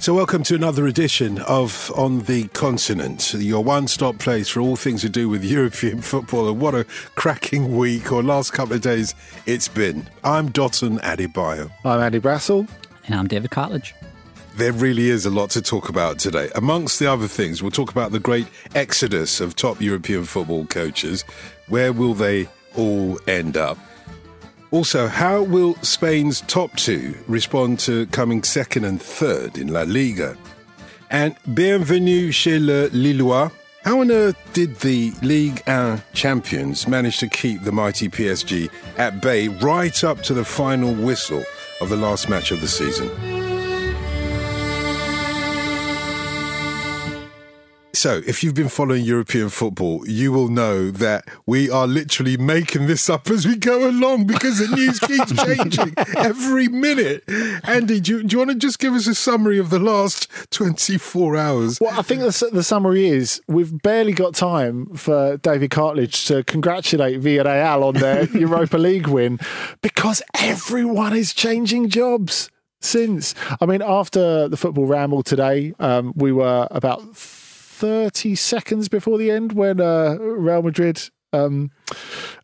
So, welcome to another edition of On the Continent, your one stop place for all things to do with European football. And what a cracking week or last couple of days it's been. I'm Dotun Adebayo. I'm Andy Brassell. And I'm David Cartledge. There really is a lot to talk about today. Amongst the other things, we'll talk about the great exodus of top European football coaches. Where will they all end up? Also, how will Spain's top two respond to coming second and third in La Liga? And bienvenue chez le Lillois. How on earth did the Ligue 1 champions manage to keep the mighty PSG at bay right up to the final whistle of the last match of the season? So, if you've been following European football, you will know that we are literally making this up as we go along because the news keeps changing every minute. Andy, do you, do you, want to just give us a summary of the last 24 hours? Well, I think the, the summary is we've barely got time for David Cartledge to congratulate Villarreal on their Europa League win because everyone is changing jobs since. I mean, after the football ramble today, um, we were about 30 seconds before the end when uh, Real Madrid um,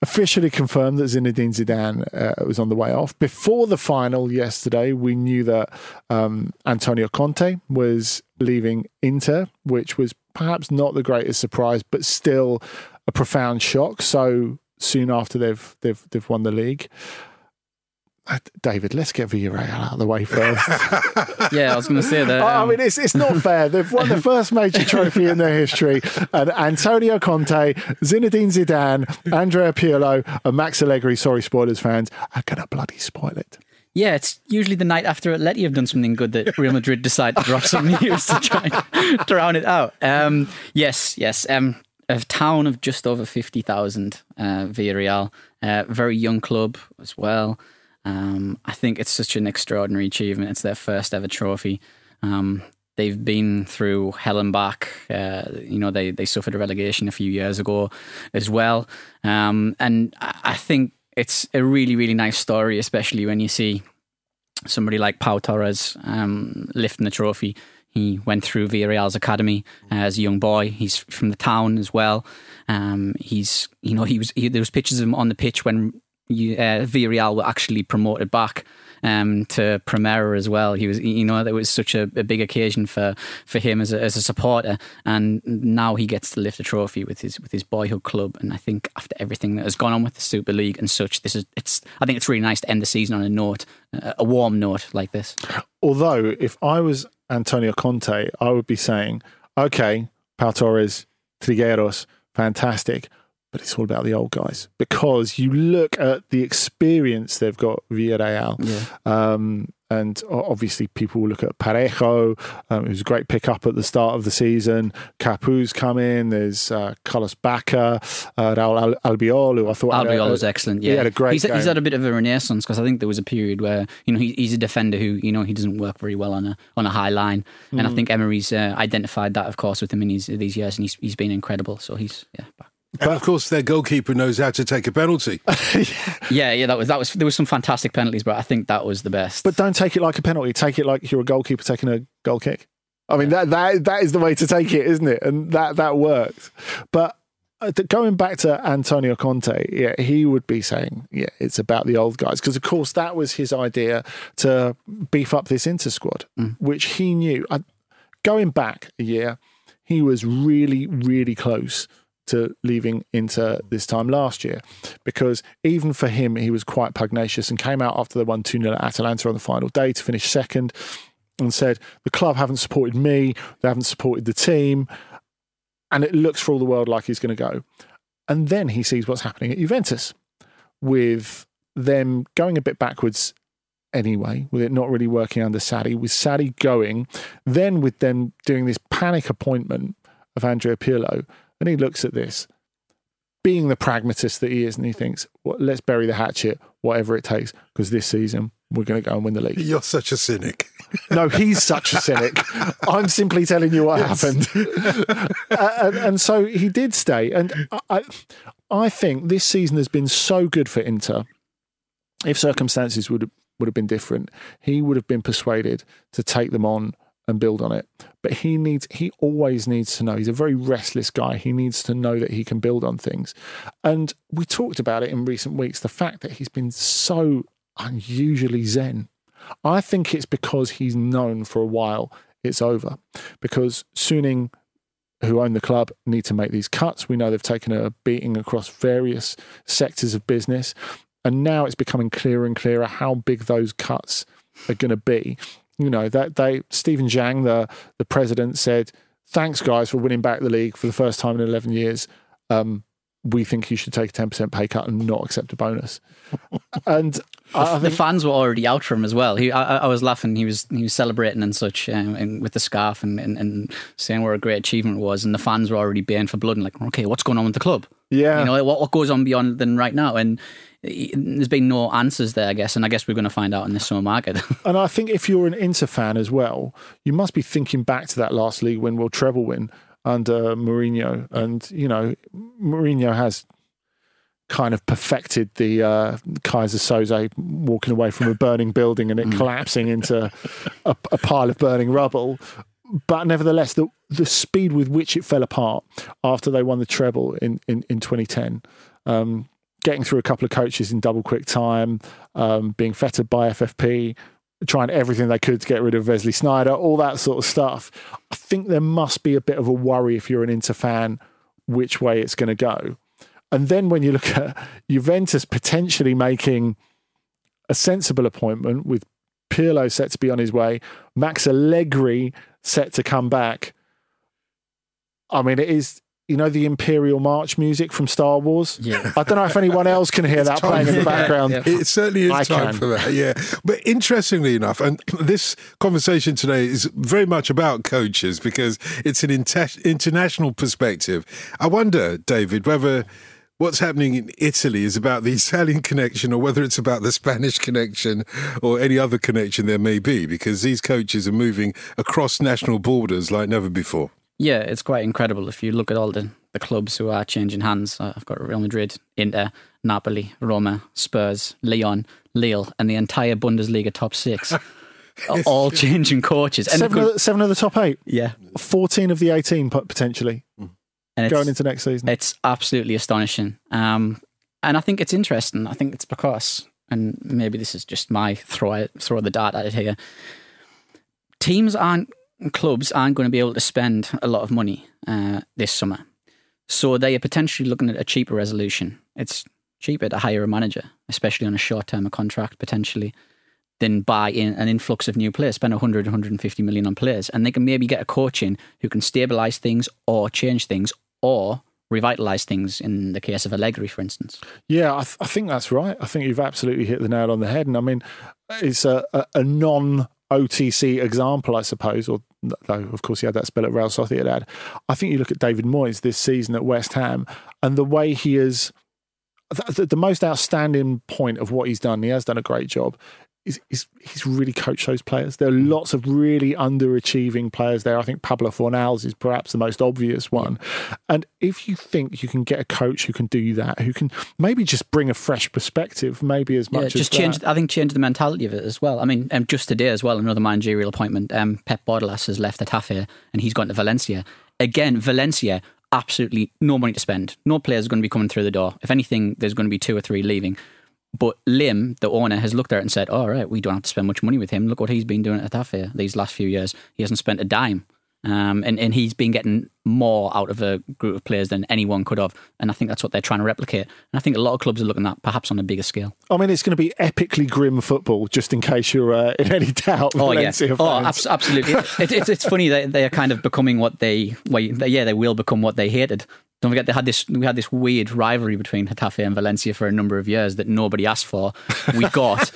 officially confirmed that Zinedine Zidane uh, was on the way off. Before the final yesterday, we knew that um, Antonio Conte was leaving Inter, which was perhaps not the greatest surprise, but still a profound shock. So soon after they've they've they've won the league. Uh, David, let's get Villarreal out of the way first. yeah, I was going to say that. Um... I mean, it's it's not fair. They've won the first major trophy in their history, and Antonio Conte, Zinedine Zidane, Andrea Pirlo, and Max Allegri. Sorry, spoilers, fans, are going to bloody spoil it. Yeah, it's usually the night after Atleti have done something good that Real Madrid decide to drop some news to try and drown it out. Um, yes, yes. Um, a town of just over 50,000, uh, Villarreal. Uh, very young club as well. Um, I think it's such an extraordinary achievement. It's their first ever trophy. Um, they've been through hell and back. Uh, you know, they they suffered a relegation a few years ago as well. Um, and I think it's a really really nice story, especially when you see somebody like Pau Torres um, lifting the trophy. He went through Villarreal's academy as a young boy. He's from the town as well. Um, he's, you know, he was. He, there was pictures of him on the pitch when you, uh, Villarreal were actually promoted back um, to Primera as well. He was, you know, that was such a, a, big occasion for, for him as a, as a supporter, and now he gets to lift a trophy with his with his boyhood club. And I think after everything that has gone on with the Super League and such, this is it's. I think it's really nice to end the season on a note, a warm note like this. Although, if I was Antonio Conte, I would be saying, okay, Pau Torres, Trigueros, fantastic but it's all about the old guys because you look at the experience they've got Villarreal. Yeah. Um, and obviously, people will look at Parejo, um, who's a great pickup at the start of the season. Capu's come in. There's uh, Carlos Bacca, uh, Raul Albiol, who I thought Albiol was excellent. Yeah, he had a great. He's, he's, had a bit of a renaissance because I think there was a period where you know he, he's a defender who you know he doesn't work very well on a on a high line, and mm. I think Emery's uh, identified that, of course, with him in these these years, and he's he's been incredible. So he's yeah back. But of course, their goalkeeper knows how to take a penalty. yeah, yeah, that was that was there was some fantastic penalties, but I think that was the best. But don't take it like a penalty. Take it like you're a goalkeeper taking a goal kick. I mean that that that is the way to take it, isn't it? And that that works. But uh, going back to Antonio Conte, yeah, he would be saying, yeah, it's about the old guys because, of course, that was his idea to beef up this Inter squad, mm. which he knew. Going back a year, he was really, really close to leaving Inter this time last year. Because even for him, he was quite pugnacious and came out after they won 2 0 at Atalanta on the final day to finish second and said, The club haven't supported me, they haven't supported the team, and it looks for all the world like he's going to go. And then he sees what's happening at Juventus with them going a bit backwards anyway, with it not really working under Sarri, with Sarri going, then with them doing this panic appointment of Andrea Pirlo, and he looks at this, being the pragmatist that he is, and he thinks, well, let's bury the hatchet, whatever it takes, because this season we're going to go and win the league. You're such a cynic. No, he's such a cynic. I'm simply telling you what yes. happened. uh, and, and, so he did stay. And I, I think this season has been so good for Inter. If circumstances would would have been different, he would have been persuaded to take them on and build on it. But he needs he always needs to know. He's a very restless guy. He needs to know that he can build on things. And we talked about it in recent weeks, the fact that he's been so unusually zen. I think it's because he's known for a while it's over. Because Suning who own the club need to make these cuts. We know they've taken a beating across various sectors of business. And now it's becoming clearer and clearer how big those cuts are going to be you know that they Stephen Zhang, the the president, said, "Thanks, guys, for winning back the league for the first time in eleven years. Um, we think you should take a ten percent pay cut and not accept a bonus." and the, the, fans were already out for him as well. He, I, I was laughing. He was he was celebrating and such, um, and with the scarf and, and, and saying what a great achievement it was. And the fans were already baying for blood and like, okay, what's going on with the club? Yeah, you know what what goes on beyond than right now. And there's been no answers there, I guess, and I guess we're going to find out in this summer market. and I think if you're an Inter fan as well, you must be thinking back to that last league win, World treble win under Mourinho, and you know Mourinho has kind of perfected the uh, Keyser Söze walking away from a burning building and it mm. collapsing into a, a pile of burning rubble. But nevertheless, the the speed with which it fell apart after they won the treble in in, in 2010. Um, getting through a couple of coaches in double quick time, um, being fettered by FFP, trying everything they could to get rid of Wesley Sneijder, all that sort of stuff. I think there must be a bit of a worry if you're an Inter fan which way it's going to go. And then when you look at Juventus potentially making a sensible appointment with Pirlo set to be on his way, Max Allegri set to come back. I mean, it is you know the Imperial March music from Star Wars? Yeah. I don't know if anyone else can hear that playing in the background. Yeah, yeah. It certainly is I time can. for that, yeah. But interestingly enough, and this conversation today is very much about coaches because it's an inter- international perspective. I wonder, David, whether what's happening in Italy is about the Italian connection or whether it's about the Spanish connection or any other connection there may be, because these coaches are moving across national borders like never before. Yeah, it's quite incredible if you look at all the, the clubs who are changing hands. Uh, I've got Real Madrid, Inter, Napoli, Roma, Spurs, Lyon, Lille, and the entire Bundesliga top six. all changing coaches. And seven, of the, seven of the top eight. Yeah. 14 of the 18 potentially and going into next season. It's absolutely astonishing. Um, and I think it's interesting. I think it's because, and maybe this is just my throw, throw the dart at it here, teams aren't clubs aren't going to be able to spend a lot of money uh, this summer. So they are potentially looking at a cheaper resolution. It's cheaper to hire a manager, especially on a short term contract potentially, than buy in an influx of new players, spend 100, 150 million on players. And they can maybe get a coach in who can stabilise things or change things or revitalize things in the case of Allegri, for instance. Yeah, I, th- I, think that's right. I think you've absolutely hit the nail on the head. And I mean, it's a, a, a non OTC example, I suppose, or though of course he had that spell at Real Sociedad. I think you look at David Moyes this season at West Ham and the way he is. The, the most outstanding point of what he's done, he has done a great job, he's, he's, he's really coached those players. There are mm. lots of really underachieving players there. I think Pablo Fornals is perhaps the most obvious one. And if you think you can get a coach who can do that, who can maybe just bring a fresh perspective, maybe as much yeah, just change. That. I think change the mentality of it as well. I mean, um, just today as well, another managerial appointment. Um, Pep Bordalas has left Getafe and he's gone to Valencia. Again, Valencia absolutely no money to spend. No players are going to be coming through the door. If anything, there's going to be two or three leaving. But Lim, the owner, has looked at it and said, "All right, we don't have to spend much money with him. Look what he's been doing at Getafe these last few years. He hasn't spent a dime." Um, and, and he's been getting more out of a group of players than anyone could have. And I think that's what they're trying to replicate. And I think a lot of clubs are looking at that perhaps on a bigger scale. I mean, it's going to be epically grim football, just in case you're uh, in any doubt. Oh, yeah. Oh, abs- absolutely. it, it's it's funny that they are kind of becoming what they, well, yeah, they will become what they hated. Don't forget they had this we had this weird rivalry between Getafe and Valencia for a number of years that nobody asked for. We got,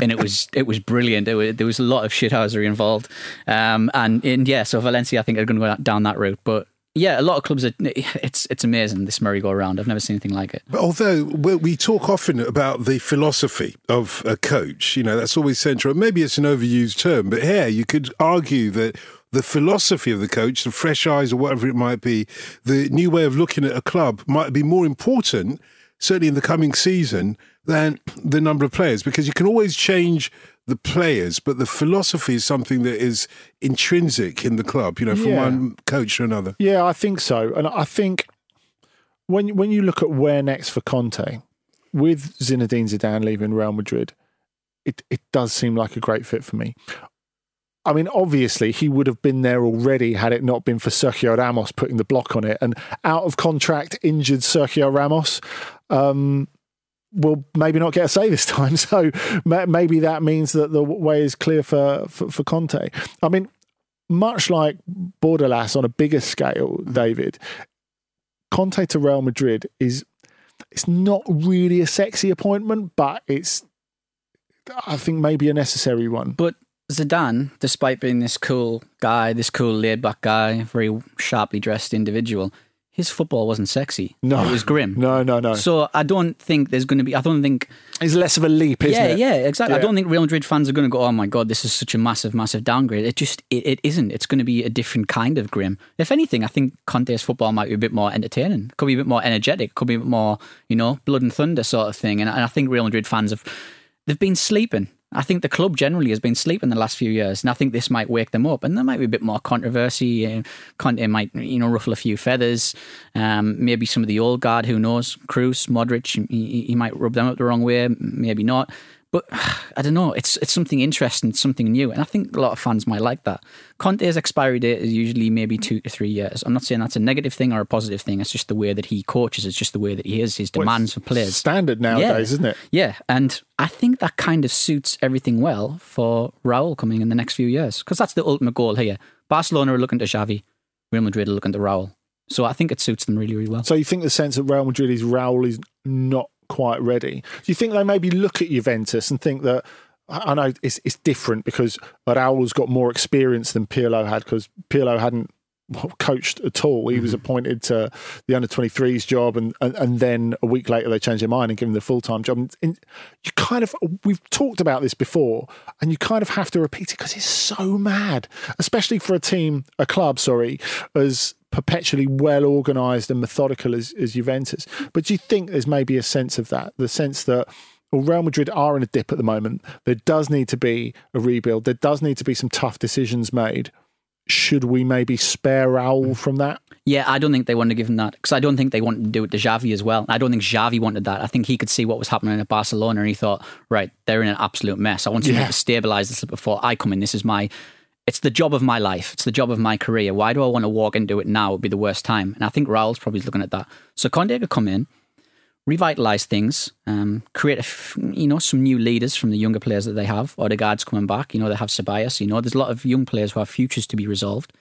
and it was it was brilliant. It was, there was a lot of shithousery involved, um, and, and yeah, so Valencia I think are going to go down that route. But yeah, a lot of clubs are. It's it's amazing this merry-go-round. I've never seen anything like it. But although we we talk often about the philosophy of a coach, you know, that's always central. Maybe it's an overused term, but here you could argue that the philosophy of the coach, the fresh eyes or whatever it might be, the new way of looking at a club might be more important, certainly in the coming season, than the number of players, because you can always change the players, but the philosophy is something that is intrinsic in the club, you know, from Yeah. one coach to another. Yeah, I think so. And I think when when you look at where next for Conte, with Zinedine Zidane leaving Real Madrid, it, it does seem like a great fit for me. I mean, obviously, he would have been there already had it not been for Sergio Ramos putting the block on it. And out of contract, injured Sergio Ramos um, will maybe not get a say this time. So maybe that means that the way is clear for, for, for Conte. I mean, much like Bordalas on a bigger scale, David, Conte to Real Madrid is it's not really a sexy appointment, but it's I think maybe a necessary one. But Zidane, despite being this cool guy, this cool laid back guy, very sharply dressed individual, his football wasn't sexy. No. it was grim. No, no, no. So I don't think there's going to be. I don't think. It's less of a leap, isn't yeah, it? yeah, exactly. I don't think Real Madrid fans are going to go, "Oh my god, this is such a massive, massive downgrade." It just, it, it isn't. It's going to be a different kind of grim. If anything, I think Conte's football might be a bit more entertaining. Could be a bit more energetic. Could be a bit more, you know, blood and thunder sort of thing. And, and I think Real Madrid fans have, they've been sleeping. I think the club generally has been sleeping the last few years, and I think this might wake them up. And there might be a bit more controversy. Uh, Conte might, you know, ruffle a few feathers. Um, maybe some of the old guard, who knows? Kroos, Modric, he, he might rub them up the wrong way. Maybe not. But I don't know. It's it's something interesting, something new, and I think a lot of fans might like that. Conte's expiry date is usually maybe two to three years. I'm not saying that's a negative thing or a positive thing. It's just the way that he coaches. It's just the way that he is. His demands for players. Standard nowadays, isn't it? Yeah, and I think that kind of suits everything well for Raul coming in the next few years because that's the ultimate goal here. Barcelona are looking to Xavi, Real Madrid are looking to Raul. So I think it suits them really, really well. So you think the sense that Real Madrid is Raul is not quite ready? Do you think they maybe look at Juventus and think that I know it's it's different because Raul's got more experience than Pirlo had because Pirlo hadn't coached at all. He was mm-hmm. appointed to the under 23s job and, and and then a week later they changed their mind and gave him the full time job. And, and you kind of we've talked about this before and you kind of have to repeat it because it's so mad, especially for a team, a club, sorry, as perpetually well organised and methodical as, as Juventus. But do you think there's maybe a sense of that? The sense that well, Real Madrid are in a dip at the moment. There does need to be a rebuild. There does need to be some tough decisions made. Should we maybe spare Raul hmm. from that? Yeah, I don't think they want to give him that because I don't think they want to do it to Xavi as well. I don't think Xavi wanted that. I think he could see what was happening at Barcelona and he thought, right, they're in an absolute mess. I want Yeah. to stabilise this before I come in. This is my, it's the job of my life. It's the job of my career. Why do I want to walk into it now? It would be the worst time. And I think Raul's probably looking at that. So Conte could come in, revitalise things, um, create you know some new leaders from the younger players that they have. Odegaard's coming back. You know they have Ceballos. You know there's a lot of young players who have futures to be resolved.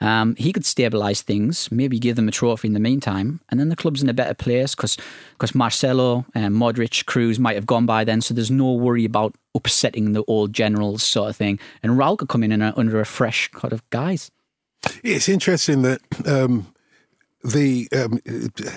Um, he could stabilise things, maybe give them a trophy in the meantime, and then the club's in a better place because because Marcelo, um, Modric, Kroos might have gone by then, so there's no worry about upsetting the old generals sort of thing. And Raul could come in and, uh, under a fresh kind of guise. It's interesting that um, the um,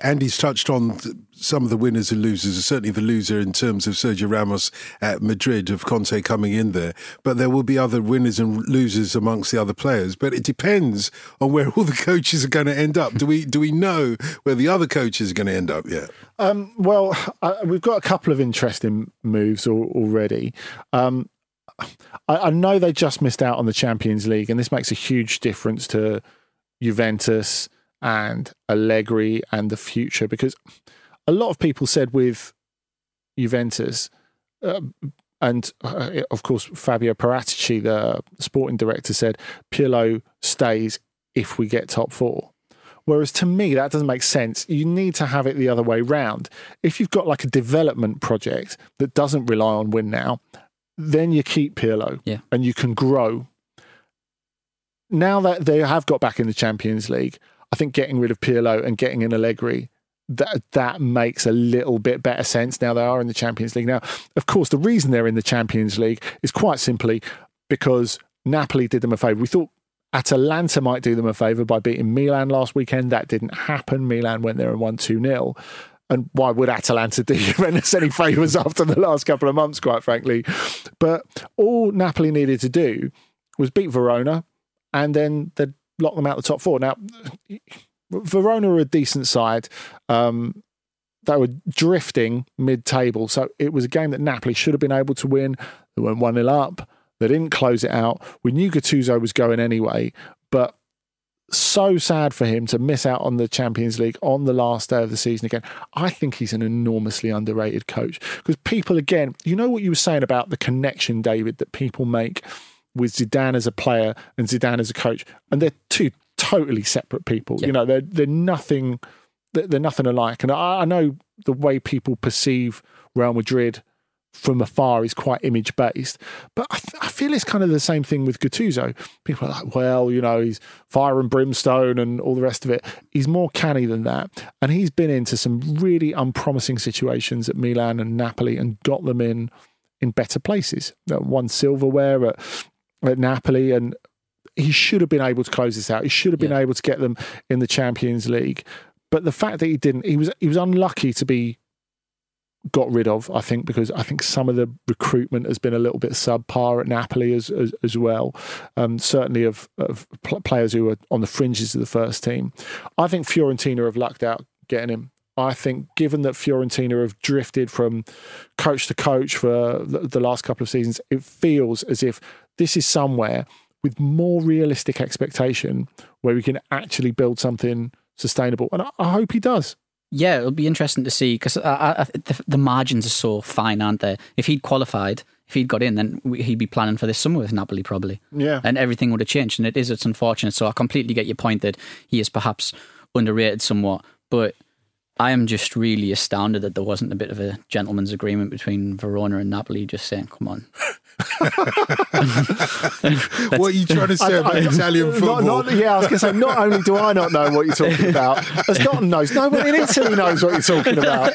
Andy's touched on some of the winners and losers. Certainly, the loser in terms of Sergio Ramos at Madrid of Conte coming in there, but there will be other winners and losers amongst the other players. But it depends on where all the coaches are going to end up. Do we do we know where the other coaches are going to end up yet? Um, well, uh, we've got a couple of interesting moves al- already. Um, I, I know they just missed out on the Champions League, and this makes a huge difference to Juventus and Allegri and the future because a lot of people said with Juventus, uh, and uh, of course Fabio Paratici, the sporting director, said Pirlo stays if we get top four. Whereas to me, that doesn't make sense. You need to have it the other way round. If you've got like a development project that doesn't rely on win now, then you keep Pirlo Yeah. and you can grow. Now that they have got back in the Champions League, I think getting rid of Pirlo and getting in Allegri, that that makes a little bit better sense now they are in the Champions League. Now, of course, the reason they're in the Champions League is quite simply because Napoli did them a favour. We thought Atalanta might do them a favour by beating Milan last weekend. That didn't happen. Milan went there and won 2 0. And why would Atalanta do Juventus any favours after the last couple of months, quite frankly? But all Napoli needed to do was beat Verona and then they'd lock them out the top four. Now, Verona are a decent side. Um, they were drifting mid table. So it was a game that Napoli should have been able to win. They went 1 0 up. They didn't close it out. We knew Gattuso was going anyway, but so sad for him to miss out on the Champions League on the last day of the season again. I think he's an enormously underrated coach because people, again, you know what you were saying about the connection, David, that people make with Zidane as a player and Zidane as a coach, and they're two totally separate people. You know, they're they're nothing, they're, they're nothing alike. And I, I know the way people perceive Real Madrid from afar is quite image based. But I, th- I feel it's kind of the same thing with Gattuso. People are like, well, you know, he's fire and brimstone and all the rest of it. He's more canny than that. And he's been into some really unpromising situations at Milan and Napoli and got them in in better places. Uh, Won silverware at, at Napoli and he should have been able to close this out. He should have been able to get them in the Champions League. But the fact that he didn't, he was he was unlucky to be got rid of, I think, because I think some of the recruitment has been a little bit subpar at Napoli as as, as well. Um, certainly of, of pl- players who are on the fringes of the first team. I think Fiorentina have lucked out getting him. I think, given that Fiorentina have drifted from coach to coach for the last couple of seasons, it feels as if this is somewhere with more realistic expectation where we can actually build something sustainable. And I, I hope he does. Yeah, it'll be interesting to see because the, the margins are so fine, aren't they? If he'd qualified, if he'd got in, then he'd be planning for this summer with Napoli probably. Yeah. and everything would have changed. And it is, it's unfortunate. So I completely get your point that he is perhaps underrated somewhat, but I am just really astounded that there wasn't a bit of a gentleman's agreement between Verona and Napoli, just saying, "Come on." what are you trying to say about Italian football? Not, not, yeah, I was going to say, not only do I not know what you're talking about, as Scotland knows, nobody in Italy knows what you're talking about.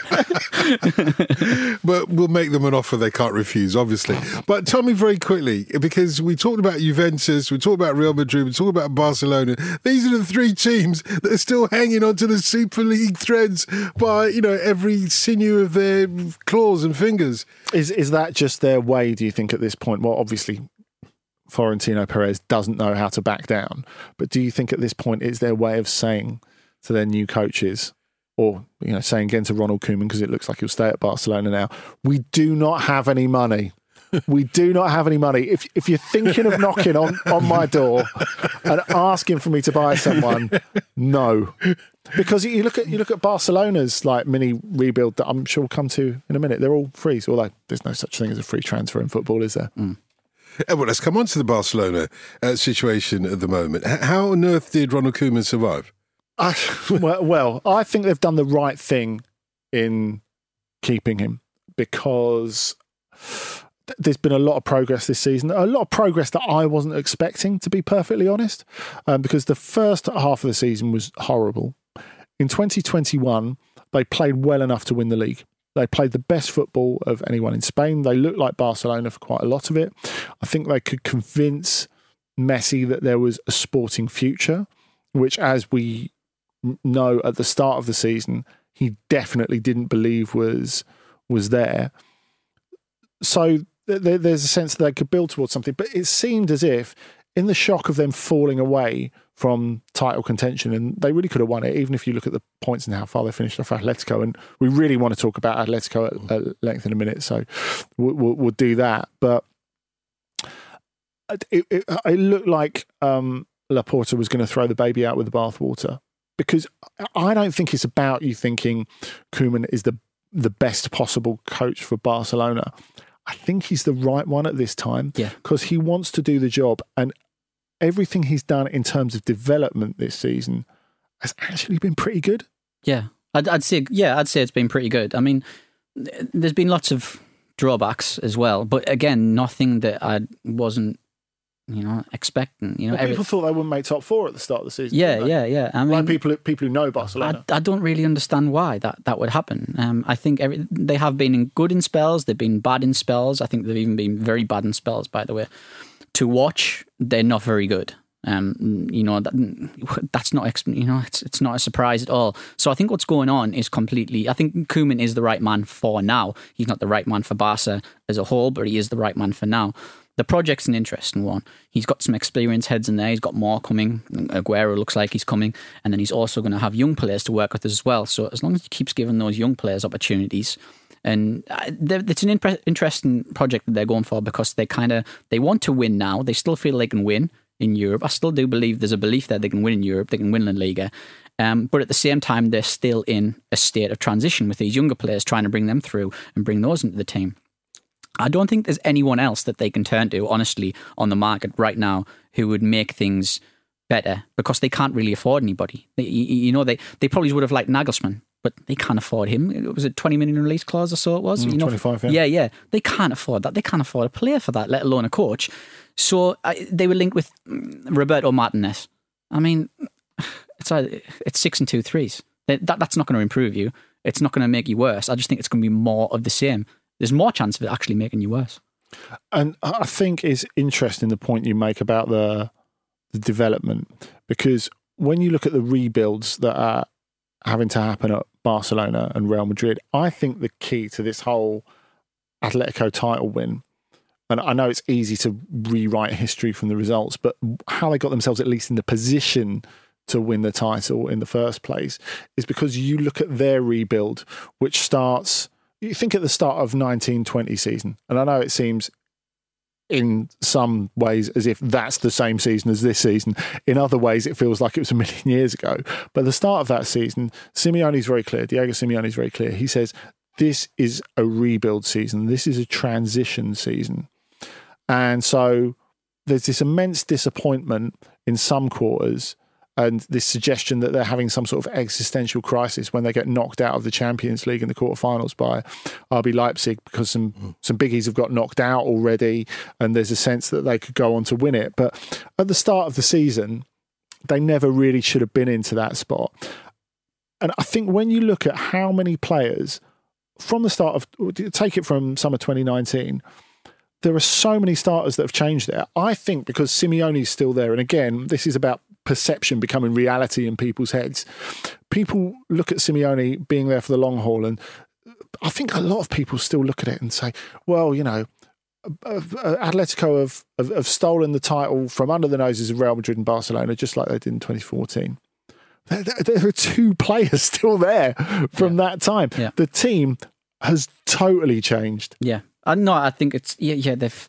but we'll make them an offer they can't refuse, obviously. But tell me very quickly, because we talked about Juventus, we talked about Real Madrid, we talked about Barcelona. These are the three teams that are still hanging onto the Super League threads by, you know, every sinew of their claws and fingers. Is is that just their way, do you think, at this point? Well, obviously, Florentino Perez doesn't know how to back down. But do you think at this point it's their way of saying to their new coaches, or you know, saying again to Ronald Koeman because it looks like he'll stay at Barcelona now, we do not have any money. We do not have any money. If if you're thinking of knocking on, on my door and asking for me to buy someone, no. Because you look at you look at Barcelona's like mini rebuild that I'm sure we'll come to in a minute. They're all free, although there's no such thing as a free transfer in football, is there? Uh, well, let's come on to the Barcelona uh, situation at the moment. How on earth did Ronald Koeman survive? I, well, well, I think they've done the right thing in keeping him because there's been a lot of progress this season. A lot of progress that I wasn't expecting, to be perfectly honest, um, because the first half of the season was horrible. In 2021, they played well enough to win the league. They played the best football of anyone in Spain. They looked like Barcelona for quite a lot of it. I think they could convince Messi that there was a sporting future, which, as we know at the start of the season, he definitely didn't believe was was there. So there's a sense that they could build towards something, but it seemed as if, in the shock of them falling away from title contention, and they really could have won it, even if you look at the points and how far they finished off Atletico. And we really want to talk about Atletico at, at length in a minute, so we'll, we'll, we'll do that. But it, it, it looked like um, Laporta was going to throw the baby out with the bathwater because I don't think it's about you thinking Koeman is the the best possible coach for Barcelona. I think he's the right one at this time Yeah. because he wants to do the job. And everything he's done in terms of development this season has actually been pretty good. Yeah, I'd, I'd say yeah, I'd say it's been pretty good. I mean, there's been lots of drawbacks as well, but again, nothing that I wasn't you know expecting. You know, Well, every- people thought they wouldn't make top four at the start of the season. yeah, yeah, yeah. I mean, like people people who know Barcelona. I, I don't really understand why that, that would happen. Um, I think every, they have been in good in spells, they've been bad in spells. I think they've even been very bad in spells, by the way. To watch, they're not very good. Um, you know that that's not you know it's it's not a surprise at all. So I think what's going on is completely. I think Koeman is the right man for now. He's not the right man for Barca as a whole, but he is the right man for now. The project's an interesting one. He's got some experienced heads in there. He's got more coming. Aguero looks like he's coming, and then he's also going to have young players to work with as well. So as long as he keeps giving those young players opportunities, and uh, it's an impre- interesting project that they're going for because they kind of they want to win now. They still feel they can win in Europe. I still do believe there's a belief that they can win in Europe. They can win La Liga. Um, but at the same time, they're still in a state of transition with these younger players, trying to bring them through and bring those into the team. I don't think there's anyone else that they can turn to, honestly, on the market right now who would make things better because they can't really afford anybody. They, you, know, they, they probably would have liked Nagelsmann, but they can't afford him. It was a 20 million release clause or so it was. you know, 25, yeah. yeah, yeah. They can't afford that. They can't afford a player for that, let alone a coach. So I, they were linked with mm, Roberto Martinez. I mean, it's a, it's six and two threes. That- that's not going to improve you. It's not going to make you worse. I just think it's going to be more of the same. There's more chance of it actually making you worse. And I think it's interesting the point you make about the, the development because when you look at the rebuilds that are having to happen at Barcelona and Real Madrid, I think the key to this whole Atletico title win, and I know it's easy to rewrite history from the results, but how they got themselves at least in the position to win the title in the first place is because you look at their rebuild, which starts. You think at the start of 1920 season, and I know it seems in some ways as if that's the same season as this season. In other ways, it feels like it was a million years ago. But the start of that season, Simeone's very clear. Diego Simeone's very clear. He says this is a rebuild season. This is a transition season, and so there's this immense disappointment in some quarters. And this suggestion that they're having some sort of existential crisis when they get knocked out of the Champions League in the quarterfinals by RB Leipzig because some hmm. some biggies have got knocked out already, and there's a sense that they could go on to win it. But at the start of the season, they never really should have been into that spot. And I think when you look at how many players from the start of take it from summer 2019 there are so many starters that have changed there. I think because Simeone's still there, and again, this is about perception becoming reality in people's heads. People look at Simeone being there for the long haul, and I think a lot of people still look at it and say, well, you know, uh, uh, Atletico have, have, have stolen the title from under the noses of Real Madrid and Barcelona, just like they did in 2014. There, are two players still there from that time. Yeah. The team has totally changed. Yeah, I no, I think it's yeah, yeah. They've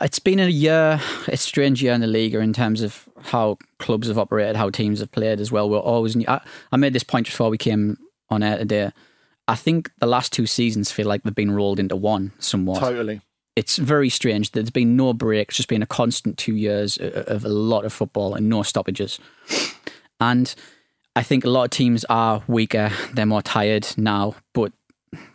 it's been a year, a strange year in the league or in terms of how clubs have operated, how teams have played as well. We're always. I, I made this point before we came on air today. I think the last two seasons feel like they've been rolled into one somewhat. Totally. It's very strange. There's been no break. It's just been a constant two years of a lot of football and no stoppages. And I think a lot of teams are weaker. They're more tired now. But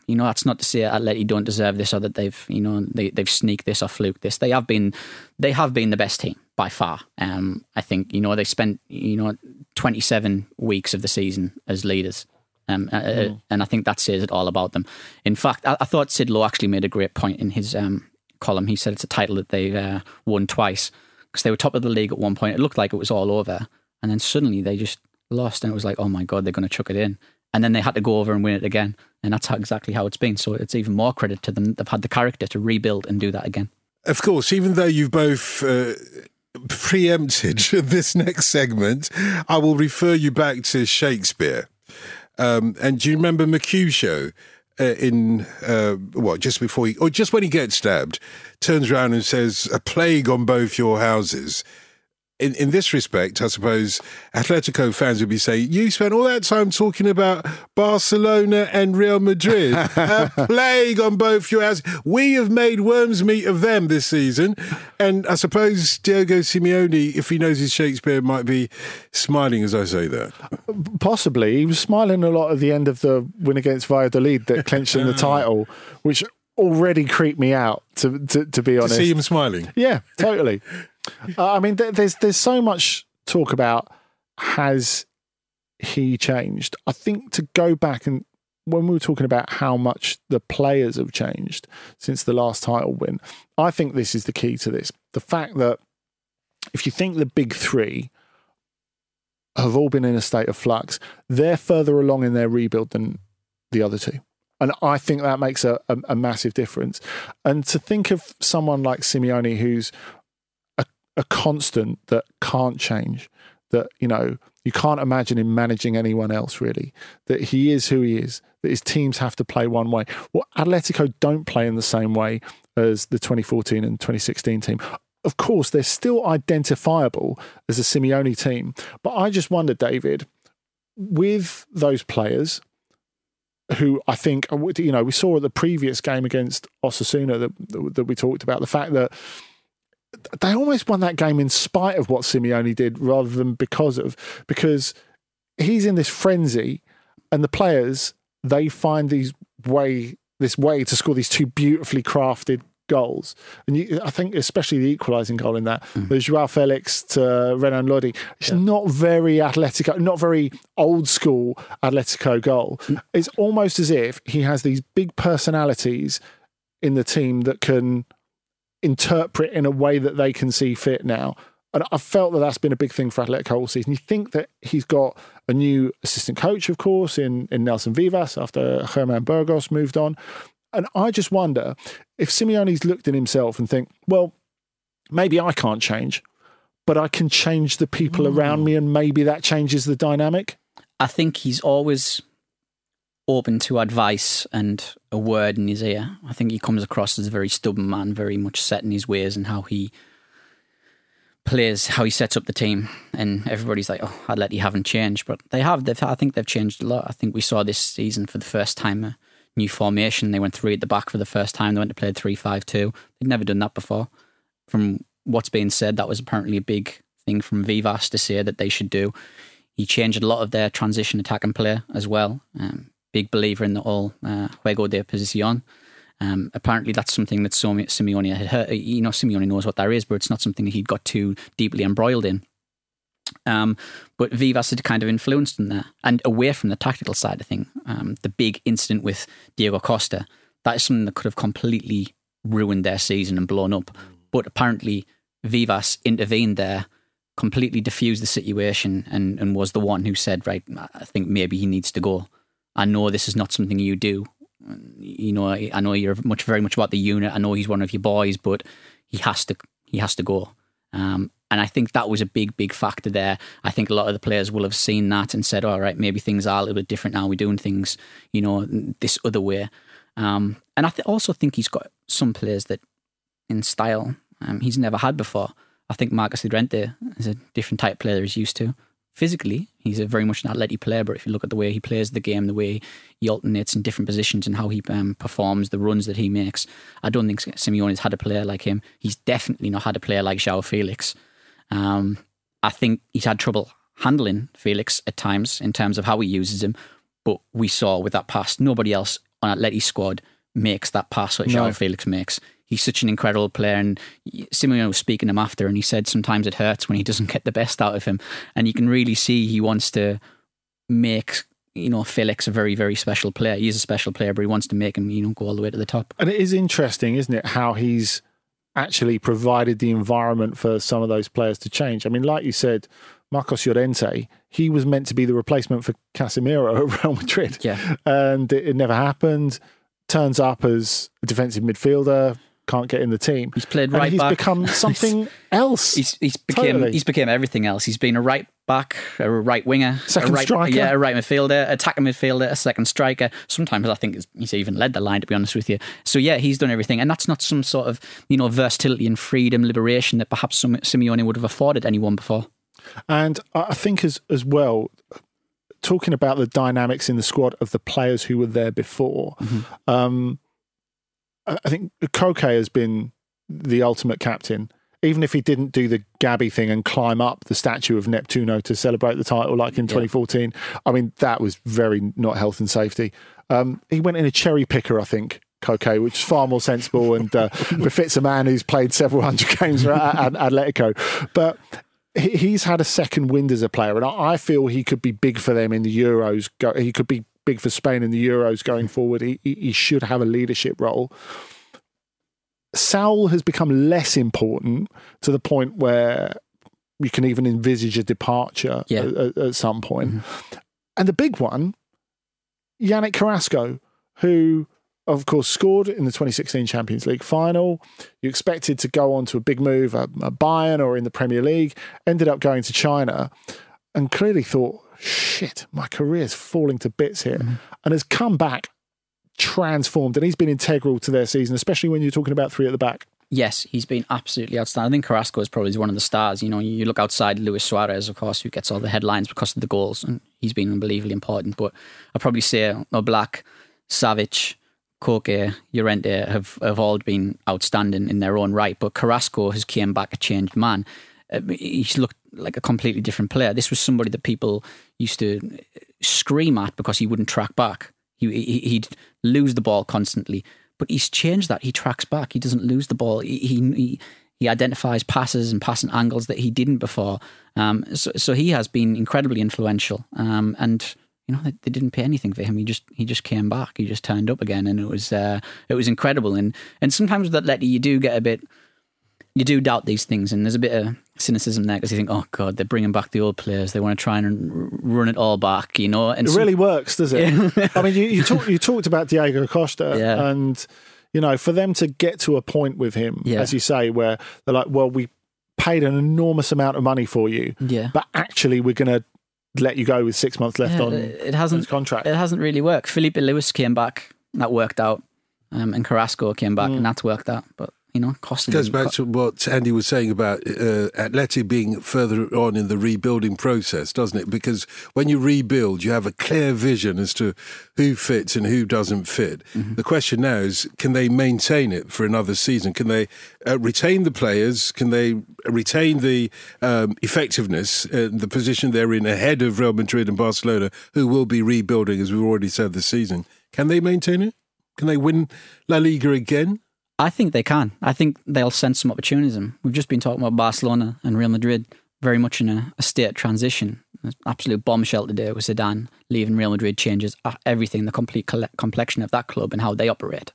you know, that's not to say Atleti don't deserve this or that they've you know they they've sneaked this or fluked this. They have been they have been the best team by far. Um, I think you know they spent you know 27 weeks of the season as leaders. Um, uh, uh, and I think that says it all about them. In fact, I, I thought Sid Lowe actually made a great point in his um, column. He said it's a title that they've uh, won twice because they were top of the league at one point. It looked like it was all over, and then suddenly they just lost, and it was like, oh my god, they're going to chuck it in. And then they had to go over and win it again, and that's how, exactly how it's been. So it's even more credit to them. They've had the character to rebuild and do that again. Of course, even though you've both uh, preempted this next segment, I will refer you back to Shakespeare. Um, and do you remember Mercutio uh, in uh, what just before he, or just when he gets stabbed, turns around and says, "A plague on both your houses." In, in this respect, I suppose Atletico fans would be saying, You spent all that time talking about Barcelona and Real Madrid. a plague on both your houses. We have made worms meat of them this season. And I suppose Diego Simeone, if he knows his Shakespeare, might be smiling as I say that. Possibly. He was smiling a lot at the end of the win against Valladolid that clinched him the mm. title, which already creeped me out, to, to, to be honest. To see him smiling. Yeah, totally. uh, I mean, th- there's there's so much talk about has he changed. I think to go back and when we were talking about how much the players have changed since the last title win, I think this is the key to this. The fact that if you think the big three have all been in a state of flux, they're further along in their rebuild than the other two. And I think that makes a, a, a massive difference. And to think of someone like Simeone, who's a, constant that can't change, that, you know, you can't imagine him managing anyone else really, that he is who he is, that his teams have to play one way. Well, Atletico don't play in the same way as the 2014 and 2016 team. Of course, they're still identifiable as a Simeone team. But I just wonder, David, with those players, who I think you know we saw at the previous game against Osasuna that that we talked about the fact that they almost won that game in spite of what Simeone did rather than because of because he's in this frenzy and the players they find these way this way to score these two beautifully crafted goals. And you, I think, especially the equalising goal in that, mm. the Joao Felix to Renan Lodi, it's yeah. not very Atletico, not very old school Atletico goal. Mm. It's almost as if he has these big personalities in the team that can interpret in a way that they can see fit now. And I felt that that's been a big thing for Atletico all season. You think that he's got a new assistant coach, of course, in, in Nelson Vivas after German Burgos moved on. And I just wonder if Simeone's looked at himself and think, well, maybe I can't change, but I can change the people mm. around me, and maybe that changes the dynamic. I think he's always open to advice and a word in his ear. I think he comes across as a very stubborn man, very much set in his ways and how he plays, how he sets up the team. And everybody's like, "Oh, Atleti haven't changed," but they have. They've, I think they've changed a lot. I think we saw this season for the first time. a new formation. They went three at the back for the first time. They went to play three five two. They'd never done that before. From what's being said, that was apparently a big thing from Vivas to say that they should do. He changed a lot of their transition attack and play as well. Um, big believer in the all uh, juego de posición. Um, apparently, that's something that Simeone had heard. You know, Simeone knows what that is, but it's not something that he'd got too deeply embroiled in. Um, but Vivas had kind of influenced in there and away from the tactical side of thing. Um, the big incident with Diego Costa, that is something that could have completely ruined their season and blown up. But apparently, Vivas intervened there, completely diffused the situation, and, and was the one who said, Right, I think maybe he needs to go. I know this is not something you do. You know, I know you're much, very much about the unit. I know he's one of your boys, but he has to, he has to go. Um, and I think that was a big, big factor there. I think a lot of the players will have seen that and said, all right, maybe things are a little bit different now. We're doing things, you know, this other way. Um, and I th- also think he's got some players that in style um, he's never had before. I think Marcos Llorente is a different type of player he's used to. Physically, he's a very much an athletic player, but if you look at the way he plays the game, the way he alternates in different positions and how he um, performs, the runs that he makes, I don't think Simeone's had a player like him. He's definitely not had a player like Joao Felix. Um, I think he's had trouble handling Felix at times in terms of how he uses him. But we saw with that pass, nobody else on Atleti's squad makes that pass that no. Felix makes. He's such an incredible player. And Simeone was speaking to him after, and he said sometimes it hurts when he doesn't get the best out of him. And you can really see he wants to make you know, Felix a very, very special player. He's a special player, but he wants to make him, you know, go all the way to the top. And it is interesting, isn't it, how he's actually provided the environment for some of those players to change. I mean, like you said, Marcos Llorente, he was meant to be the replacement for Casemiro at Real Madrid. Yeah. And it, it never happened. Turns up as a defensive midfielder, can't get in the team. He's played right he's back. He's become something else. He's he's became Totally. he's became everything else. He's been a right back, a right winger, Second a right, striker. yeah, a right midfielder, attacking midfielder, a second striker. Sometimes I think he's even led the line. To be honest with you, so yeah, he's done everything, and that's not some sort of you know versatility and freedom, liberation that perhaps some Simeone would have afforded anyone before. And I think as as well, talking about the dynamics in the squad of the players who were there before, um, I think Koke has been the ultimate captain. Even if he didn't do the Gabi thing and climb up the statue of Neptuno to celebrate the title like in 2014, I mean, that was very not health and safety. Um, he went in a cherry picker, I think, Koke, which is far more sensible and uh, befits a man who's played several hundred games At- At- Atletico. But he- he's had a second wind as a player, and I I feel he could be big for them in the Euros. Go- He could be big for Spain in the Euros going forward. He, he should have a leadership role. Saul has become less important to the point where you can even envisage a departure Yeah. at, at- some point. Mm-hmm. And the big one, Yannick Carrasco, who of course scored in the 2016 Champions League final. You expected to go on to a big move at, at Bayern or in the Premier League, ended up going to China and clearly thought, shit, my career's falling to bits here. And has come back transformed and he's been integral to their season, especially when you're talking about three at the back. Yes, he's been absolutely outstanding. I think Carrasco is probably one of the stars. You know, you look outside Luis Suarez, of course, who gets all the headlines because of the goals, and he's been unbelievably important. But I'd probably say Oblak, Savic, Koke, Llorente have, have all been outstanding in their own right. But Carrasco has came back a changed man. Uh, He's looked like a completely different player. This was somebody that people used to scream at because he wouldn't track back. He, he he'd lose the ball constantly, but he's changed that. He tracks back. He doesn't lose the ball. He he, he identifies passes and passing angles that he didn't before. Um, so so he has been incredibly influential. Um, and you know they, they didn't pay anything for him. He just he just came back. He just turned up again, and it was uh, it was incredible. And and sometimes with Atleti you do get a bit you do doubt these things, and there's a bit of cynicism there because you think, oh god, they're bringing back the old players. They want to try and r- run it all back, you know. And It really works, does it? I mean, you, you, talk, you talked about Diego Costa, Yeah. and you know, for them to get to a point with him, Yeah. as you say, where they're like, "Well, we paid an enormous amount of money for you, yeah. but actually, we're going to let you go with six months left Yeah, on it his hasn't contract." It hasn't really worked. Filipe Luís came back, that worked out, um, and Carrasco came back, Mm. and that's worked out. But you know, Costa goes didn't- back to what Andy was saying about uh, Atleti being further on in the rebuilding process, doesn't it? Because when you rebuild, you have a clear vision as to who fits and who doesn't fit. Mm-hmm. The question now is, can they maintain it for another season? Can they uh, retain the players? Can they retain the um, effectiveness, uh, the position they're in ahead of Real Madrid and Barcelona, who will be rebuilding, as we've already said, this season? Can they maintain it? Can they win La Liga again? I think they can. I think they'll sense some opportunism. We've just been talking about Barcelona and Real Madrid very much in a, a state transition. An absolute bombshell today with Zidane leaving Real Madrid changes everything, the complete complexion of that club and how they operate.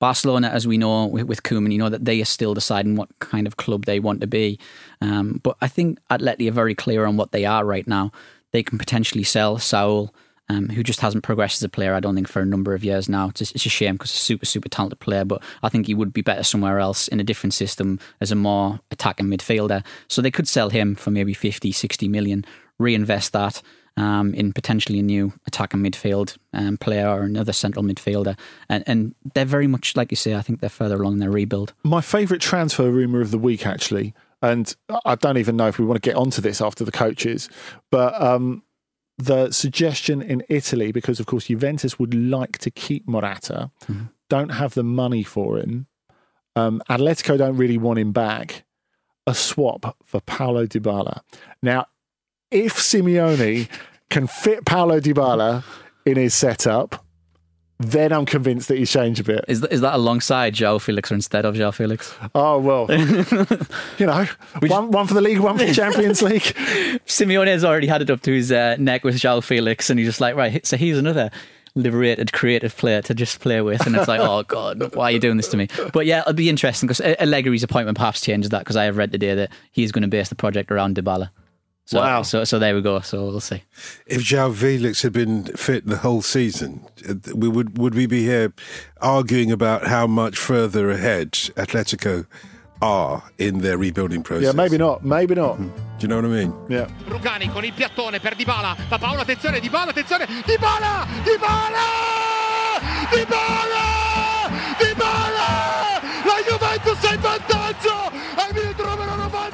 Barcelona, as we know with, with Koeman, you know that they are still deciding what kind of club they want to be. Um, but I think Atleti are very clear on what they are right now. They can potentially sell Saul, um, who just hasn't progressed as a player, I don't think, for a number of years now. It's, it's a shame because he's a super, super talented player, but I think he would be better somewhere else in a different system as a more attacking midfielder. So they could sell him for maybe 50, 60 million, reinvest that um, in potentially a new attacking midfield um, player or another central midfielder. And, and they're very much, like you say, I think they're further along in their rebuild. My favourite transfer rumour of the week, actually, and I don't even know if we want to get onto this after the coaches, but um, the suggestion in Italy, because of course Juventus would like to keep Morata, don't have the money for him. Um, Atletico don't really want him back. A swap for Paulo Dybala. Now, if Simeone can fit Paulo Dybala in his setup, then I'm convinced that he's changed a bit. Is that, is that alongside João Felix or instead of João Felix? Oh well, you know, one one for the league, one for the Champions League. Simeone has already had it up to his uh, neck with João Felix, and he's just like, right, so he's another liberated, creative player to just play with. And it's like, oh, God, why are you doing this to me? But yeah, it'll be interesting because Allegri's appointment perhaps changes that because I have read today that he's going to base the project around Dybala. So, Wow. So so there we go. So we'll see. If João Felix had been fit the whole season, uh, we would would we be here arguing about how much further ahead Atletico are in their rebuilding process? Yeah, maybe not. Maybe not. Do you know what I mean? Yeah. Rugani con il piattone per Dybala fa Paolo attenzione Dybala attenzione Dybala Dybala Dybala Dybala la Juventus è in vantaggio al minuto numero 93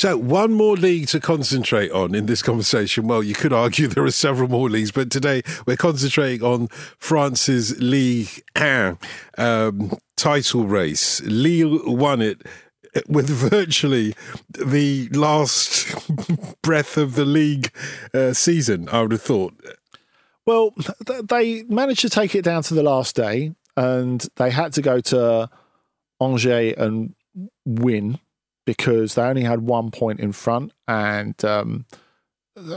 So, one more league to concentrate on in this conversation. Well, you could argue there are several more leagues, but today we're concentrating on France's Ligue 1 um, title race. Lille won it with virtually the last breath of the league uh, season, I would have thought. Well, th- they managed to take it down to the last day, and they had to go to Angers and win because they only had one point in front, and um,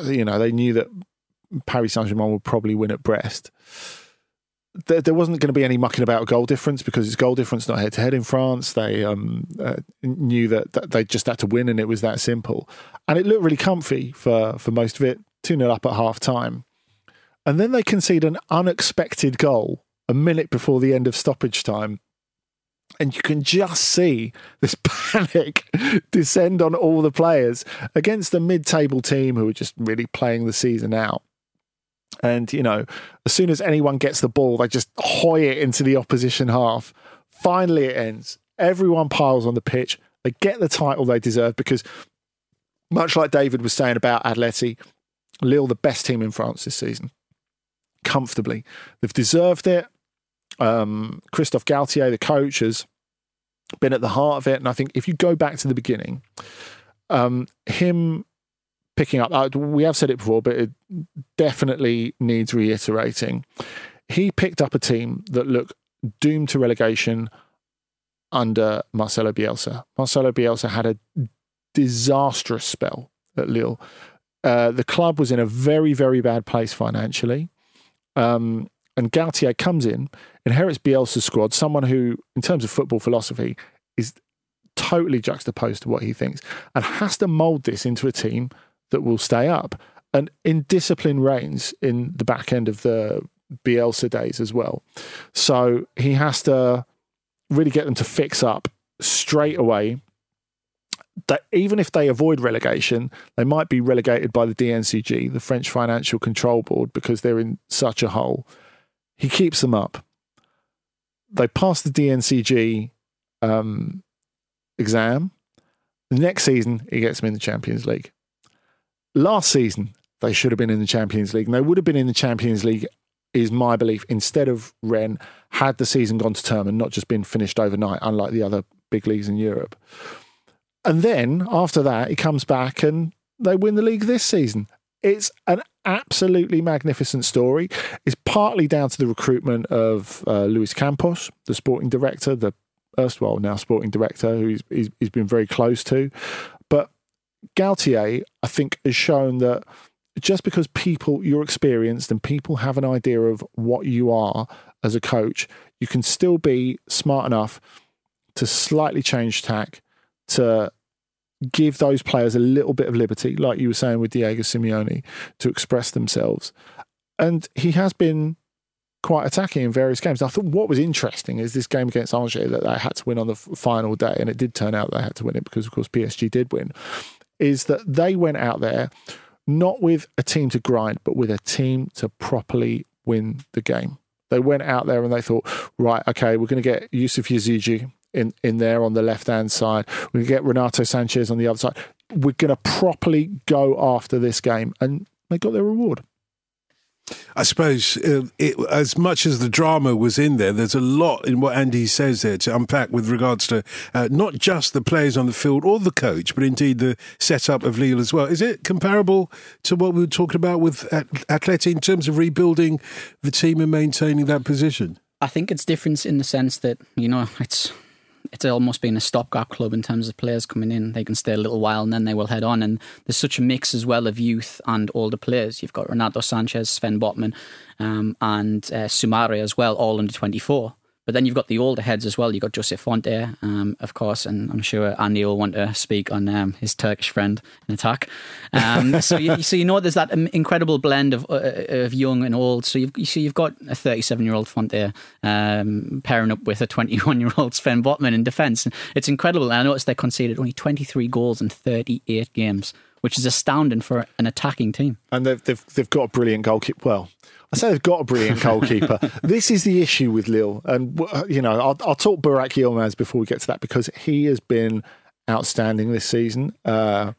you know they knew that Paris Saint Germain would probably win at Brest. There, there wasn't going to be any mucking about goal difference because it's goal difference, not head to head in France. They um, uh, knew that, that they just had to win, and it was that simple. And it looked really comfy for for most of it. Two 0 up at half time. And then they concede an unexpected goal a minute before the end of stoppage time. And you can just see this panic descend on all the players against a mid table team who are just really playing the season out. And, you know, as soon as anyone gets the ball, they just hoy it into the opposition half. Finally, it ends. Everyone piles on the pitch. They get the title they deserve because, much like David was saying about Atleti, Lille, the best team in France this season comfortably. They've deserved it. Um, Christophe Galtier, the coach, has been at the heart of it. And I think if you go back to the beginning, um, him picking up, uh, we have said it before, but it definitely needs reiterating. He picked up a team that looked doomed to relegation under Marcelo Bielsa. Marcelo Bielsa had a disastrous spell at Lille. Uh, the club was in a very, very bad place financially. Um, and Galtier comes in, inherits Bielsa's squad, someone who, in terms of football philosophy, is totally juxtaposed to what he thinks, and has to mould this into a team that will stay up. And indiscipline reigns in the back end of the Bielsa days as well. So he has to really get them to fix up straight away. That even if they avoid relegation, they might be relegated by the DNCG, the French Financial Control Board, because they're in such a hole. He keeps them up. They pass the DNCG um, exam. The next season, he gets them in the Champions League. Last season, they should have been in the Champions League. And they would have been in the Champions League, is my belief, instead of Rennes, had the season gone to term and not just been finished overnight, unlike the other big leagues in Europe. And then after that, he comes back and they win the league this season. It's an absolutely magnificent story. It's partly down to the recruitment of uh, Luis Campos, the sporting director, the erstwhile now sporting director, who he's, he's, he's been very close to. But Galtier, I think, has shown that just because people you're experienced and people have an idea of what you are as a coach, you can still be smart enough to slightly change tack to give those players a little bit of liberty, like you were saying with Diego Simeone, to express themselves. And he has been quite attacking in various games. I thought what was interesting is this game against Angers that they had to win on the final day, and it did turn out they had to win it because, of course, PSG did win. Is that they went out there not with a team to grind, but with a team to properly win the game. They went out there and they thought, right, okay, we're going to get Yusuf Yazici in, in there on the left hand side. We're going to get Renato Sanchez on the other side. We're going to properly go after this game. And they got their reward. I suppose uh, it, as much as the drama was in there, there's a lot in what Andy says there to unpack with regards to uh, not just the players on the field or the coach, but indeed the setup of Lille as well. Is it comparable to what we were talking about with Atleti in terms of rebuilding the team and maintaining that position? I think it's different in the sense that you know it's it's almost been a stopgap club in terms of players coming in. They can stay a little while and then they will head on. And there's such a mix as well of youth and older players. You've got Renato Sanchez, Sven Botman, um, and uh, as well, all under 24. But then you've got the older heads as well. You've got Jose Fonte, um, of course, and I'm sure Andy will want to speak on um, his Turkish friend in attack. Um, so, you, so you know there's that incredible blend of uh, of young and old. So you've so you've got a 37 year old Fonte um, pairing up with a 21 year old Sven Botman in defence. It's incredible. And I noticed they conceded only 23 goals in 38 games, which is astounding for an attacking team. And they've they've, they've got a brilliant goalkeeper. Well, I say they've got a brilliant goalkeeper. this is the issue with Lille, and you know, I'll, I'll talk Burak Yilmaz before we get to that because he has been outstanding this season. Uh,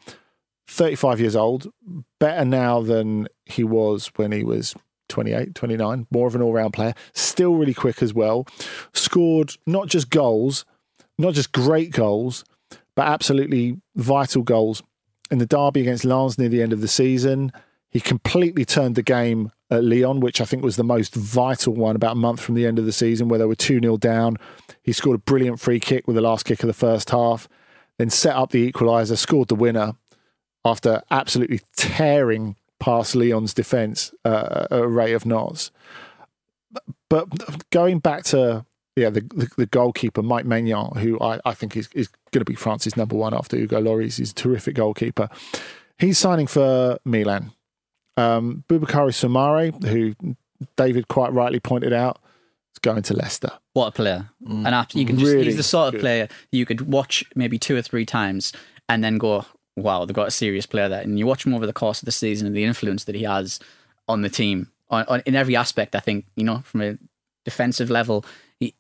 35 years old, better now than he was when he was 28, 29, more of an all round player, still really quick as well. Scored not just goals, not just great goals, but absolutely vital goals in the derby against Lens near the end of the season. He completely turned the game at Lyon, which I think was the most vital one about a month from the end of the season, where they were 2 0 down. He scored a brilliant free kick with the last kick of the first half, then set up the equaliser, scored the winner after absolutely tearing past Lyon's defence uh, a rate of knots. But going back to yeah, the, the, the goalkeeper Mike Maignan, who I, I think is, is going to be France's number one after Hugo Lloris. He's a terrific goalkeeper. He's signing for Milan. Um, Boubakary Soumaré, who David quite rightly pointed out, is going to Leicester. What a player! Mm. And you can just, really he's the sort of good. player you could watch maybe two or three times and then go, "Wow, they've got a serious player there." And you watch him over the course of the season and the influence that he has on the team on, on, in every aspect. I think you know from a defensive level,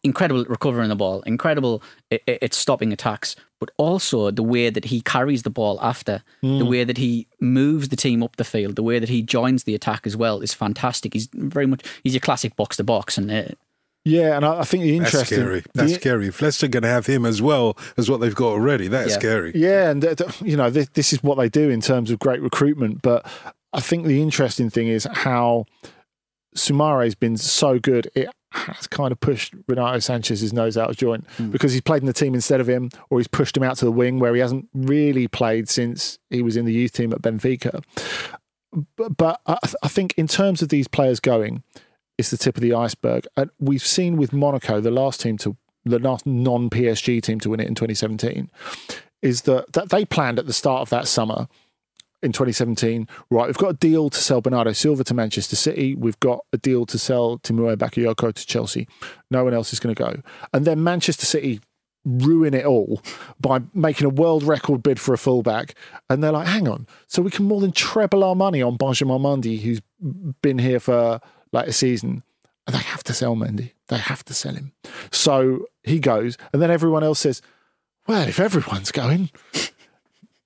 incredible at recovering the ball, incredible at, stopping attacks, but also the way that he carries the ball after, mm. the way that he moves the team up the field, the way that he joins the attack as well is fantastic. He's very much he's a classic box to box, and uh, yeah, and I, I think the interesting. That's scary. That's the, scary. If Leicester going to have him as well as what they've got already, that's yeah. scary. Yeah, and you know this, this is what they do in terms of great recruitment. But I think the interesting thing is how Soumaré's been so good. It has kind of pushed Renato Sanchez's nose out of joint mm. because he's played in the team instead of him, or he's pushed him out to the wing where he hasn't really played since he was in the youth team at Benfica. But, but I, I think in terms of these players going, it's the tip of the iceberg. And we've seen with Monaco, the last team to the last non PSG team to win it in 2017, is that, that they planned at the start of that summer in 2017, right, we've got a deal to sell Bernardo Silva to Manchester City. We've got a deal to sell Tiemoué Bakayoko to Chelsea. No one else is going to go. And then Manchester City ruin it all by making a world record bid for a fullback. And they're like, hang on, so we can more than treble our money on Benjamin Mendy, who's been here for like a season. And they have to sell Mendy. They have to sell him. So he goes. And then everyone else says, well, if everyone's going,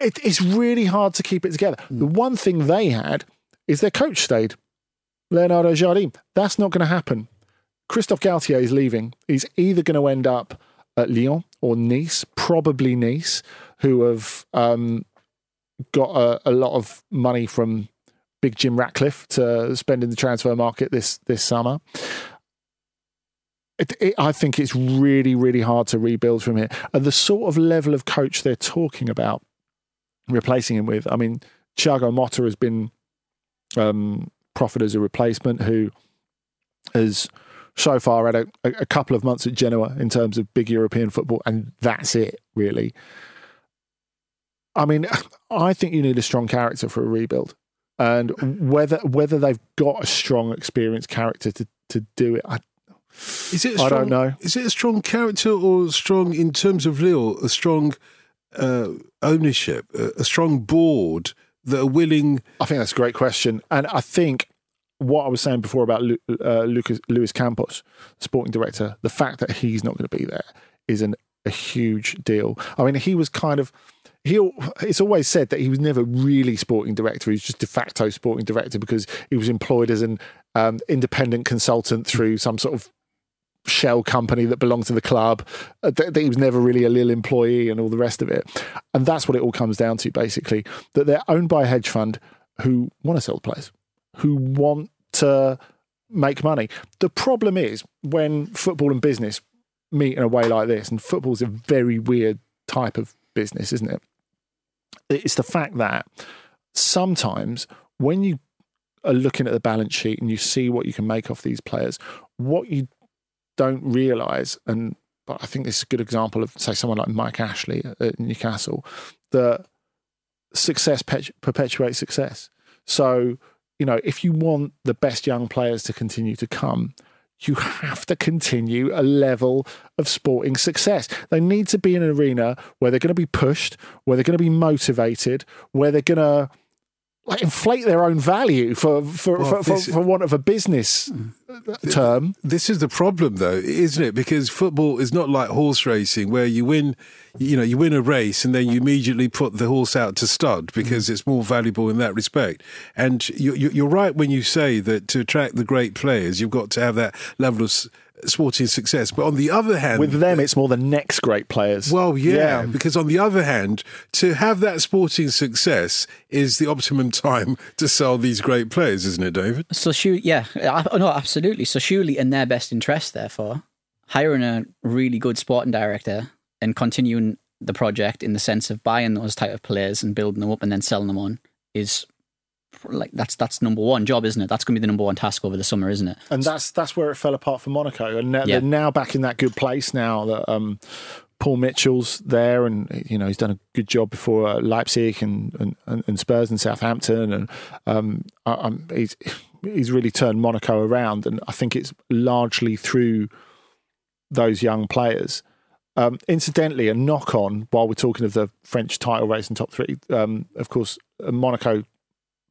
it, it's really hard to keep it together. Mm. The one thing they had is their coach stayed, Leonardo Jardim. That's not going to happen. Christophe Galtier is leaving. He's either going to end up at Lyon or Nice, probably Nice, who have um, got a, a, lot of money from Big Jim Ratcliffe to spend in the transfer market this this summer. It, it, I think it's really, really hard to rebuild from here. And the sort of level of coach they're talking about replacing him with. I mean, Thiago Motta has been um, profit as a replacement, who has so far had a, a couple of months at Genoa in terms of big European football, and that's it, really. I mean, I think you need a strong character for a rebuild, and whether whether they've got a strong, experienced character to, to do it, I, Is it? A I strong, don't know. Is it a strong character or strong in terms of Lille? A strong uh, ownership, a, strong board that are willing. I think that's a great question, and I think what I was saying before about uh, Lucas Luis Campos, sporting director, the fact that he's not going to be there is an, a huge deal. I mean, he was kind of he. It's always said that he was never really sporting director. He was just de facto sporting director because he was employed as an um, independent consultant through some sort of shell company that belonged to the club. uh, That, that he was never really a Lille employee and all the rest of it. And that's what it all comes down to, basically. That they're owned by a hedge fund who want to sell the players, who want to make money. The problem is when football and business meet in a way like this, and football's a very weird type of business, isn't it? It's the fact that sometimes when you are looking at the balance sheet and you see what you can make off these players, what you don't realise, and but I think this is a good example of, say, someone like Mike Ashley at Newcastle, that success perpetuates success. So, you know, if you want the best young players to continue to come, you have to continue a level of sporting success. They need to be in an arena where they're going to be pushed, where they're going to be motivated, where they're going to like inflate their own value for for, Well, for, for, this- for want of a business uh, term. This is the problem, though, isn't it? Because football is not like horse racing, where you win, you know, you win a race and then you immediately put the horse out to stud because mm. it's more valuable in that respect. And you, you, you're right when you say that to attract the great players, you've got to have that level of sporting success. But on the other hand, With them, it's more the next great players. Well, yeah, because on the other hand, to have that sporting success is the optimum time to sell these great players, isn't it, David? So, surely, yeah, no, absolutely. So, surely in their best interest, therefore, hiring a really good sporting director and continuing the project in the sense of buying those type of players and building them up and then selling them on is like that's that's number one job, isn't it? That's going to be the number one task over the summer, isn't it? and that's that's where it fell apart for Monaco. And now, Yeah. they're now back in that good place now that um, Paul Mitchell's there, and you know he's done a good job before uh, Leipzig and, and and Spurs and Southampton, and um, I- he's he's really turned Monaco around, and I think it's largely through those young players. Um, incidentally, a knock on while we're talking of the French title race and top three, um, of course, uh, Monaco,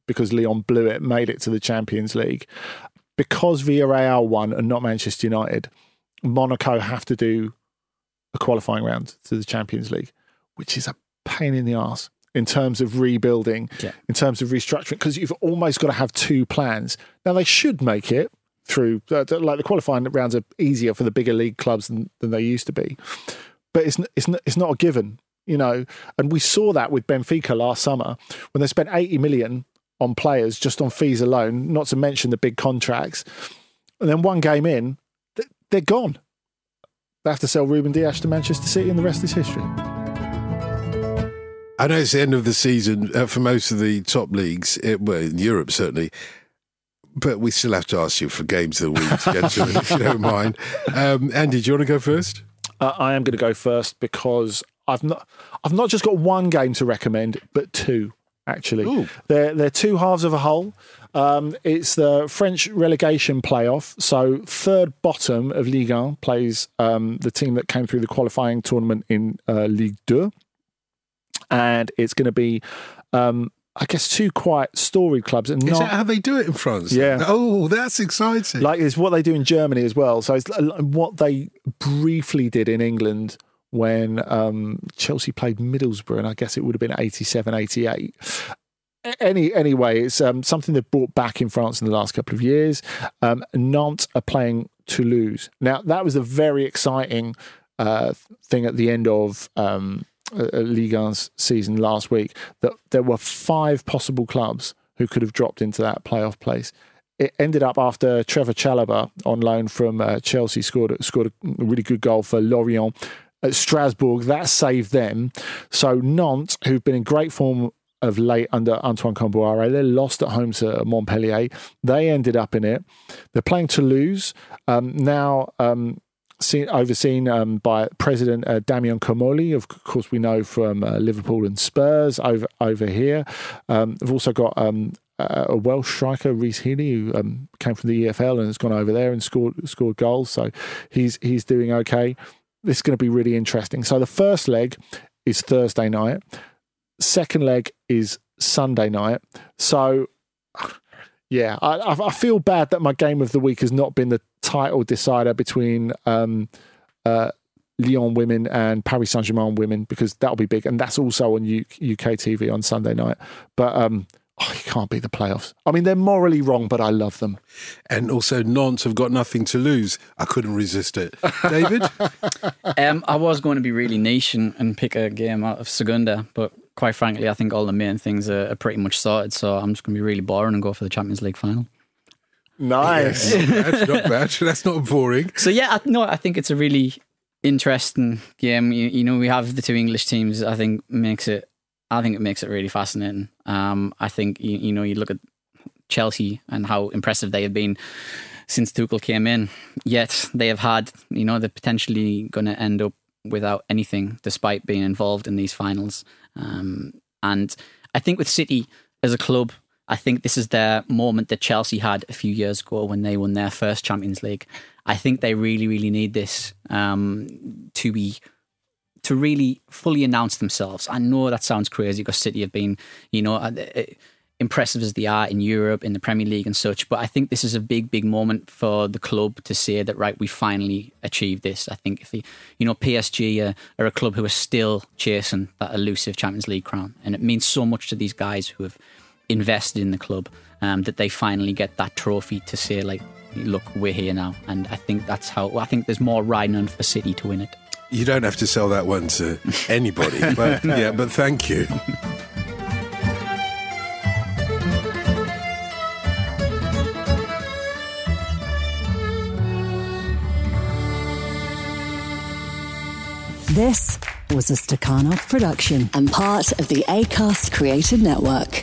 because Leon blew it, made it to the Champions League. Because Villarreal won and not Manchester United, Monaco have to do a qualifying round to the Champions League, which is a pain in the ass in terms of rebuilding, Yeah. in terms of restructuring, because you've almost got to have two plans. Now, they should make it through, uh, like the qualifying rounds are easier for the bigger league clubs than, than they used to be. But it's, it's, it's not a given, you know. And we saw that with Benfica last summer when they spent 80 million on players just on fees alone, not to mention the big contracts. And then one game in, they're gone. They have to sell Ruben Dias to Manchester City, and the rest is history. I know it's the end of the season uh, for most of the top leagues, uh, well, in Europe certainly. But we still have to ask you for games of the week, gentlemen, if you don't mind. Um, Andy, do you want to go first? Uh, I am going to go first because I've not I've not just got one game to recommend, but two actually. Ooh. They're they're two halves of a whole. Um, it's the French relegation playoff. So third bottom of Ligue 1 plays um, the team that came through the qualifying tournament in uh, Ligue 2. And it's going to be, um, I guess, two quite storied clubs. And Is not, that how they do it in France? Yeah. Oh, that's exciting. like it's what they do in Germany as well. So it's what they briefly did in England when um, Chelsea played Middlesbrough, and I guess it would have been 87, 88. Any anyway, it's um, something they've brought back in France in the last couple of years. Um, Nantes are playing Toulouse now. That was a very exciting uh, thing at the end of um, uh, uh, Ligue 1's season last week. That there were five possible clubs who could have dropped into that playoff place it ended up after Trevor Chalobah on loan from uh, Chelsea scored scored a really good goal for Lorient at Strasbourg. That saved them. So Nantes, who've been in great form of late under Antoine Kombouaré. They lost at home to Montpellier. They ended up in it. They're playing Toulouse um, now. Um, seen, overseen um, by President uh, Damien Comolli, of course we know from uh, Liverpool and Spurs over over here. Um, we've also got um, a Welsh striker, Rhys Healey, who um, came from the EFL and has gone over there and scored scored goals. So he's he's doing okay. This is going to be really interesting. So the first leg is Thursday night. Second leg is Sunday night. So yeah, I, I feel bad that my game of the week has not been the title decider between um, uh, Lyon women and Paris Saint Germain women because that'll be big, and that's also on UK TV on Sunday night. But um, oh, you can't beat the playoffs. I mean, they're morally wrong, but I love them. And also, Nantes have got nothing to lose. I couldn't resist it. David? um, I was going to be really niche and, and pick a game out of Segunda, but quite frankly, I think all the main things are, are pretty much sorted. So I'm just going to be really boring and go for the Champions League final. Nice. That's not bad. That's not boring. So yeah, I, no, I think it's a really interesting game. You, you, know, we have the two English teams. I think makes it. I think it makes it really fascinating. Um, I think you, you know you look at Chelsea and how impressive they have been since Tuchel came in. Yet they have had, you know, they're potentially going to end up without anything, despite being involved in these finals. Um, and I think with City as a club, I think this is their moment that Chelsea had a few years ago when they won their first Champions League. I think they really, really need this um, to be to really fully announce themselves. I know that sounds crazy because City have been, you know, uh, impressive as they are in Europe, in the Premier League and such. But I think this is a big, big moment for the club to say that, right, we finally achieved this. I think if, you know, PSG are, are, a club who are still chasing that elusive Champions League crown. And it means so much to these guys who have invested in the club um, that they finally get that trophy to say, like, look, we're here now. And I think that's how, I think there's more riding on for City to win it. You don't have to sell that one to anybody, but yeah, but thank you. This was a Stakhanov production and part of the ACAST Creative Network.